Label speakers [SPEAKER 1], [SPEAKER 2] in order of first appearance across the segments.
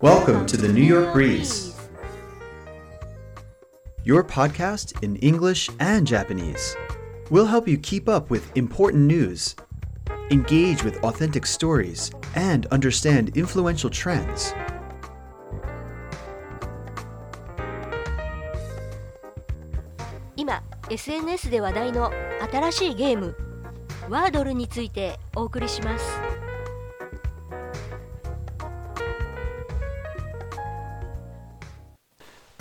[SPEAKER 1] Welcome to the New York Breeze, your podcast in English and Japanese. We'll help you keep up with important news, engage with authentic stories, and understand influential trends.
[SPEAKER 2] 今 SNS で話題の新しいゲームワードルについてお送りします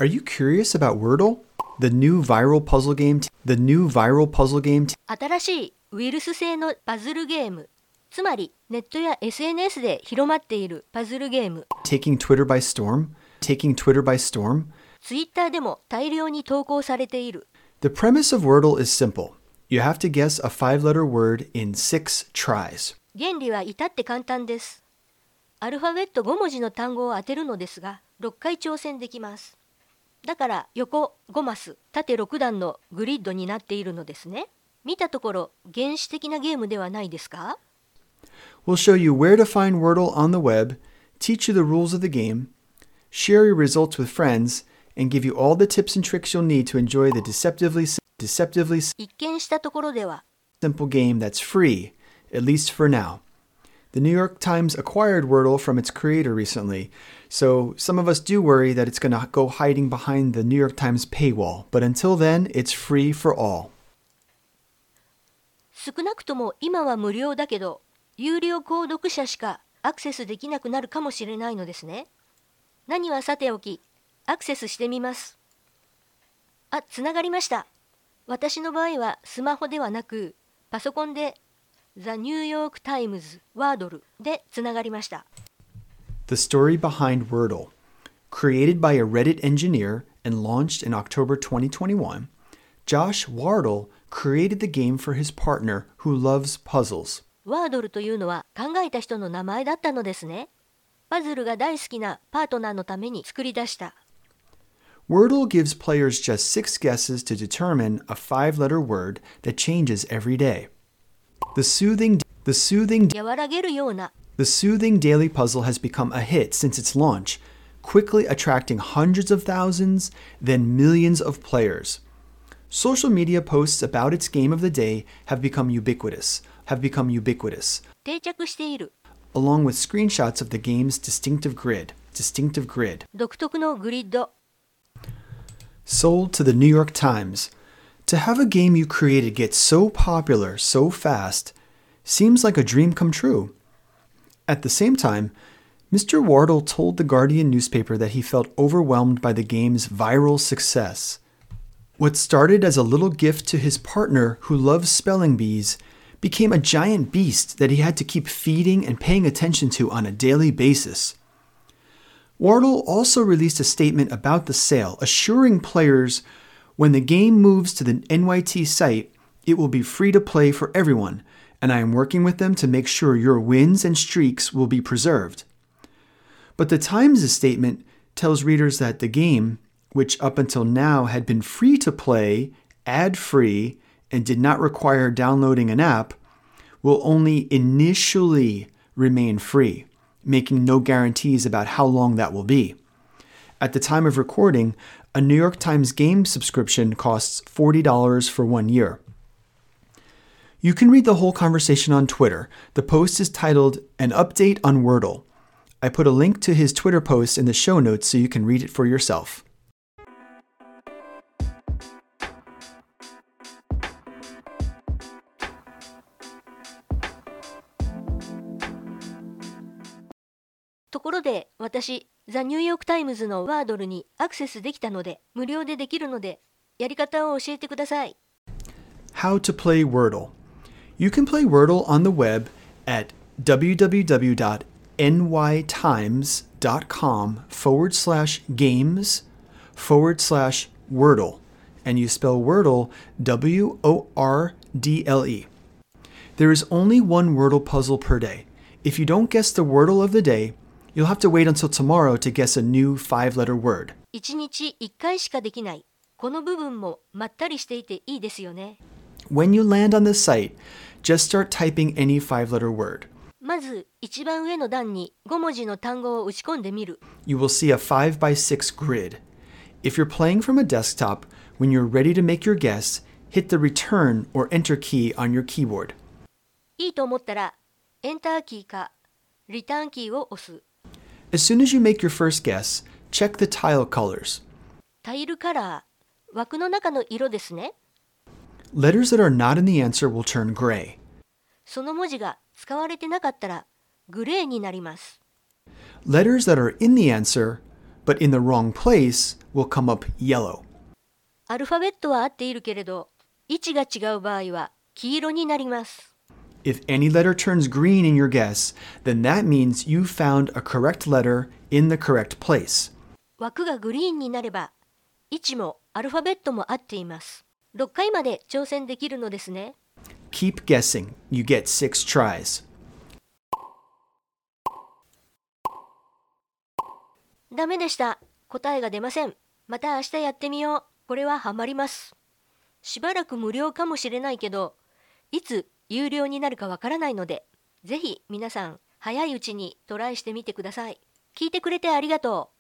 [SPEAKER 1] Are you curious about Wordle? The new viral puzzle game, the new viral puzzle game
[SPEAKER 2] 新しいウイルス製のパズルゲームつまりネットや SNS で広まっているパズルゲーム
[SPEAKER 1] taking Twitter by storm, taking Twitter by storm.
[SPEAKER 2] Twitter でも大量に投稿されている
[SPEAKER 1] The premise of Wordle is simple. You have to guess a five-letter word in six tries.
[SPEAKER 2] 原理は至って簡単ですアルファベット5文字の単語を当てるのですが6回挑戦できますだから横5マス縦6段のグリッドになっているのですね見たところ原始的なゲームではないですか
[SPEAKER 1] We'll show you where to find Wordle on the web, teach you the rules of the game, share your results with friends, and give you all the tips and tricks you'll need to enjoy the deceptively deceptively
[SPEAKER 2] 一見したところでは
[SPEAKER 1] simple game that's free, at least for now. The New York Times acquired Wordle from its creator recently, so some of us do worry that it's going to go hiding behind the New York Times paywall, but until then, it's free for all.
[SPEAKER 2] 少なくとも今は無料だけど有料購読者しかアクセスできなくなるかもしれないのですね何はさておきアクセスしてみますあつながりました私の場合はスマホではなくパソコンで The New York Times ワードルでつながりました
[SPEAKER 1] The story behind Wordle. Created by a Reddit engineer and launched in October 2021, Josh Wardle created the game for his partner who loves puzzles.
[SPEAKER 2] ワードルというのは考えた人の名前だったのですねパズルが大好きなパートナーのために作り出した
[SPEAKER 1] Wordle gives players just six guesses to determine a five letter word that changes every day. The soothing, the soothing, the soothing daily puzzle has become a hit since its launch, quickly attracting hundreds of thousands, then millions of players. Social media posts about its game of the day have become ubiquitous, have become ubiquitous. Along with screenshots of the game's distinctive grid, distinctive grid. Sold to the New York Times, to have a game you created get so popular so fast seems like a dream come true. At the same time, Mr. Wardle told the Guardian newspaper that he felt overwhelmed by the game's viral success. What started as a little gift to his partner who loves spelling bees became a giant beast that he had to keep feeding and paying attention to on a daily basis. Wardle also released a statement about the sale, assuring players when the game moves to the NYT site, it will be free to play for everyone, and I am working with them to make sure your wins and streaks will be preserved. But the Times' statement tells readers that the game, which up until now had been free to play, ad free, and did not require downloading an app, will only initially remain free making no guarantees about how long that will be. At the time of recording, a New York Times game subscription costs $40 for one year. You can read the whole conversation on Twitter. The post is titled An Update on Wordle. I put a link to his Twitter post in the show notes so you can read it for yourself.
[SPEAKER 2] ところで私ザ・ニューヨーク・タイムズのワードルにアクセスできたので無料でできるのでやり方を教えてください
[SPEAKER 1] How to play Wordle. You can play Wordle on the web at www.nytimes.com forward slash games forward slash Wordle. And you spell Wordle W O R D L E. There is only one Wordle puzzle per day. If you don't guess the Wordle of the day, you'll have to wait until tomorrow to guess a new five letter word.
[SPEAKER 2] 1日1回しかできないこの部分もまったりしていていいですよね
[SPEAKER 1] When you land on the site, just start typing any five letter word.
[SPEAKER 2] まず一番上の段に5文字の単語を打ち込んでみる。
[SPEAKER 1] You will see a 5 by 6 grid. If you're playing from a desktop, when you're ready to make your guess, hit the return or enter key on your keyboard.
[SPEAKER 2] いいと思ったら、エンターキーかリターンキーを押す。
[SPEAKER 1] As soon as you make your first guess, check the tile colors.
[SPEAKER 2] タイルカラー、枠の中の色ですね。
[SPEAKER 1] Letters that are not in the answer will turn gray.
[SPEAKER 2] その文字が使われてなかったら、グレーになります。
[SPEAKER 1] Letters that are in the answer, but in the wrong place, will come up yellow.
[SPEAKER 2] アルファベットは合っているけれど、位置が違う場合は黄色になります。
[SPEAKER 1] If any letter turns green in your guess, then that means you found a correct letter in the correct place.
[SPEAKER 2] 枠がグリーンになれば、位置もアルファベットも合っています。6回まで挑戦できるのですね。
[SPEAKER 1] Keep guessing. You get six tries.
[SPEAKER 2] ダメでした。答えが出ません。また明日やってみよう。これはハマります。しばらく無料かもしれないけど、いつ有料になるかわからないので、ぜひ皆さん早いうちにトライしてみてください。聞いてくれてありがと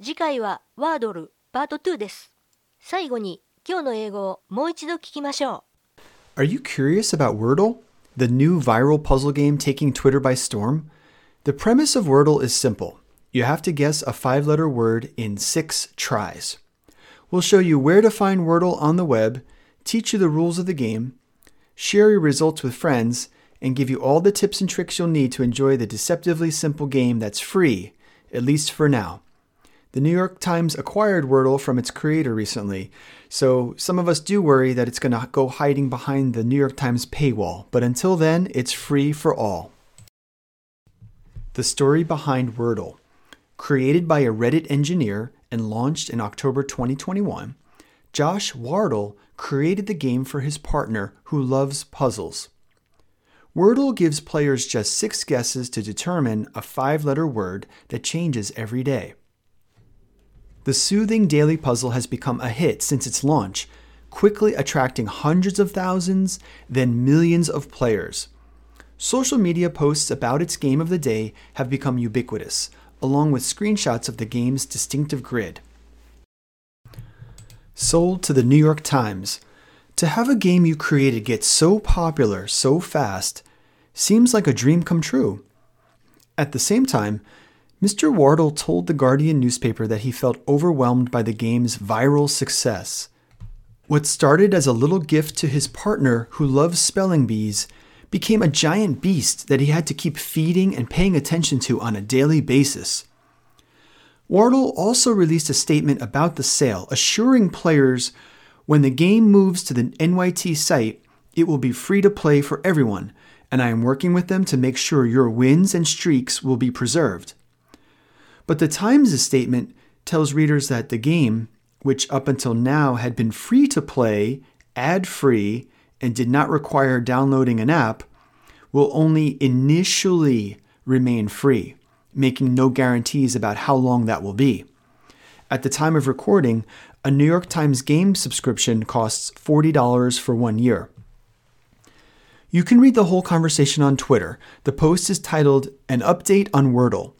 [SPEAKER 2] う。次回はワードルパート2です。最後に今日の英語をもう一度聞きましょう。
[SPEAKER 1] Are you curious about Wordle? The new viral puzzle game taking Twitter by storm? The premise of Wordle is simple. You have to guess a five letter word in six tries. We'll show you where to find Wordle on the web, teach you the rules of the game, share your results with friends, and give you all the tips and tricks you'll need to enjoy the deceptively simple game that's free, at least for now. The New York Times acquired Wordle from its creator recently, so some of us do worry that it's going to go hiding behind the New York Times paywall, but until then, it's free for all. The story behind Wordle. Created by a Reddit engineer and launched in October 2021, Josh Wardle created the game for his partner who loves puzzles. Wordle gives players just six guesses to determine a five letter word that changes every day. The soothing daily puzzle has become a hit since its launch, quickly attracting hundreds of thousands, then millions of players. Social media posts about its game of the day have become ubiquitous, along with screenshots of the game's distinctive grid. Sold to the New York Times. To have a game you created get so popular so fast seems like a dream come true. At the same time, Mr. Wardle told the Guardian newspaper that he felt overwhelmed by the game's viral success. What started as a little gift to his partner who loves spelling bees became a giant beast that he had to keep feeding and paying attention to on a daily basis. Wardle also released a statement about the sale, assuring players when the game moves to the NYT site, it will be free to play for everyone, and I am working with them to make sure your wins and streaks will be preserved. But the Times' statement tells readers that the game, which up until now had been free to play, ad free, and did not require downloading an app, will only initially remain free, making no guarantees about how long that will be. At the time of recording, a New York Times game subscription costs $40 for one year. You can read the whole conversation on Twitter. The post is titled An Update on Wordle.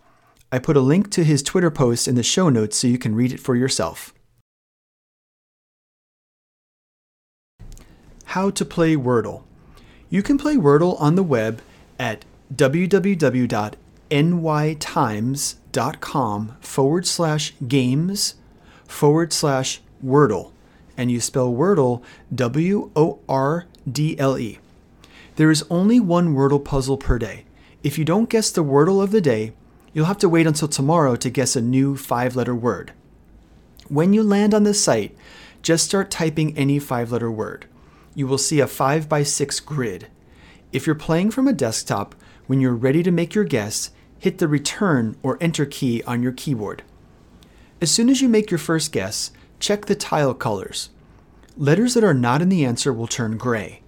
[SPEAKER 1] I put a link to his Twitter post in the show notes so you can read it for yourself. How to play Wordle. You can play Wordle on the web at www.nytimes.com forward slash games forward slash Wordle. And you spell Wordle W O R D L E. There is only one Wordle puzzle per day. If you don't guess the Wordle of the day, you'll have to wait until tomorrow to guess a new five letter word. When you land on the site, just start typing any five letter word. You will see a 5 by 6 grid. If you're playing from a desktop, when you're ready to make your guess, hit the return or enter key on your keyboard. As soon as you make your first guess, check the tile colors. Letters that are not in the answer will turn gray.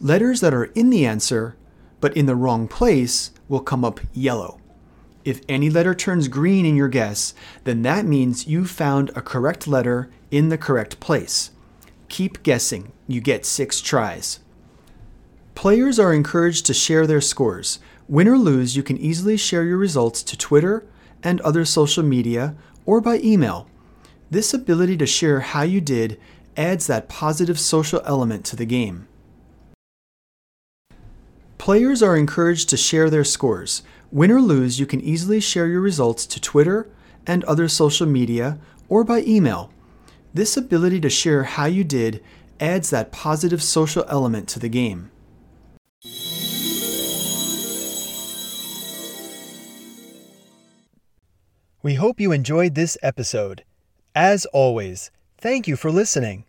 [SPEAKER 1] Letters that are in the answer, but in the wrong place, will come up yellow. If any letter turns green in your guess, then that means you found a correct letter in the correct place. Keep guessing. You get six tries. Players are encouraged to share their scores. Win or lose, you can easily share your results to Twitter and other social media or by email. This ability to share how you did adds that positive social element to the game. Players are encouraged to share their scores. Win or lose, you can easily share your results to Twitter and other social media or by email. This ability to share how you did adds that positive social element to the game. We hope you enjoyed this episode. As always, thank you for listening.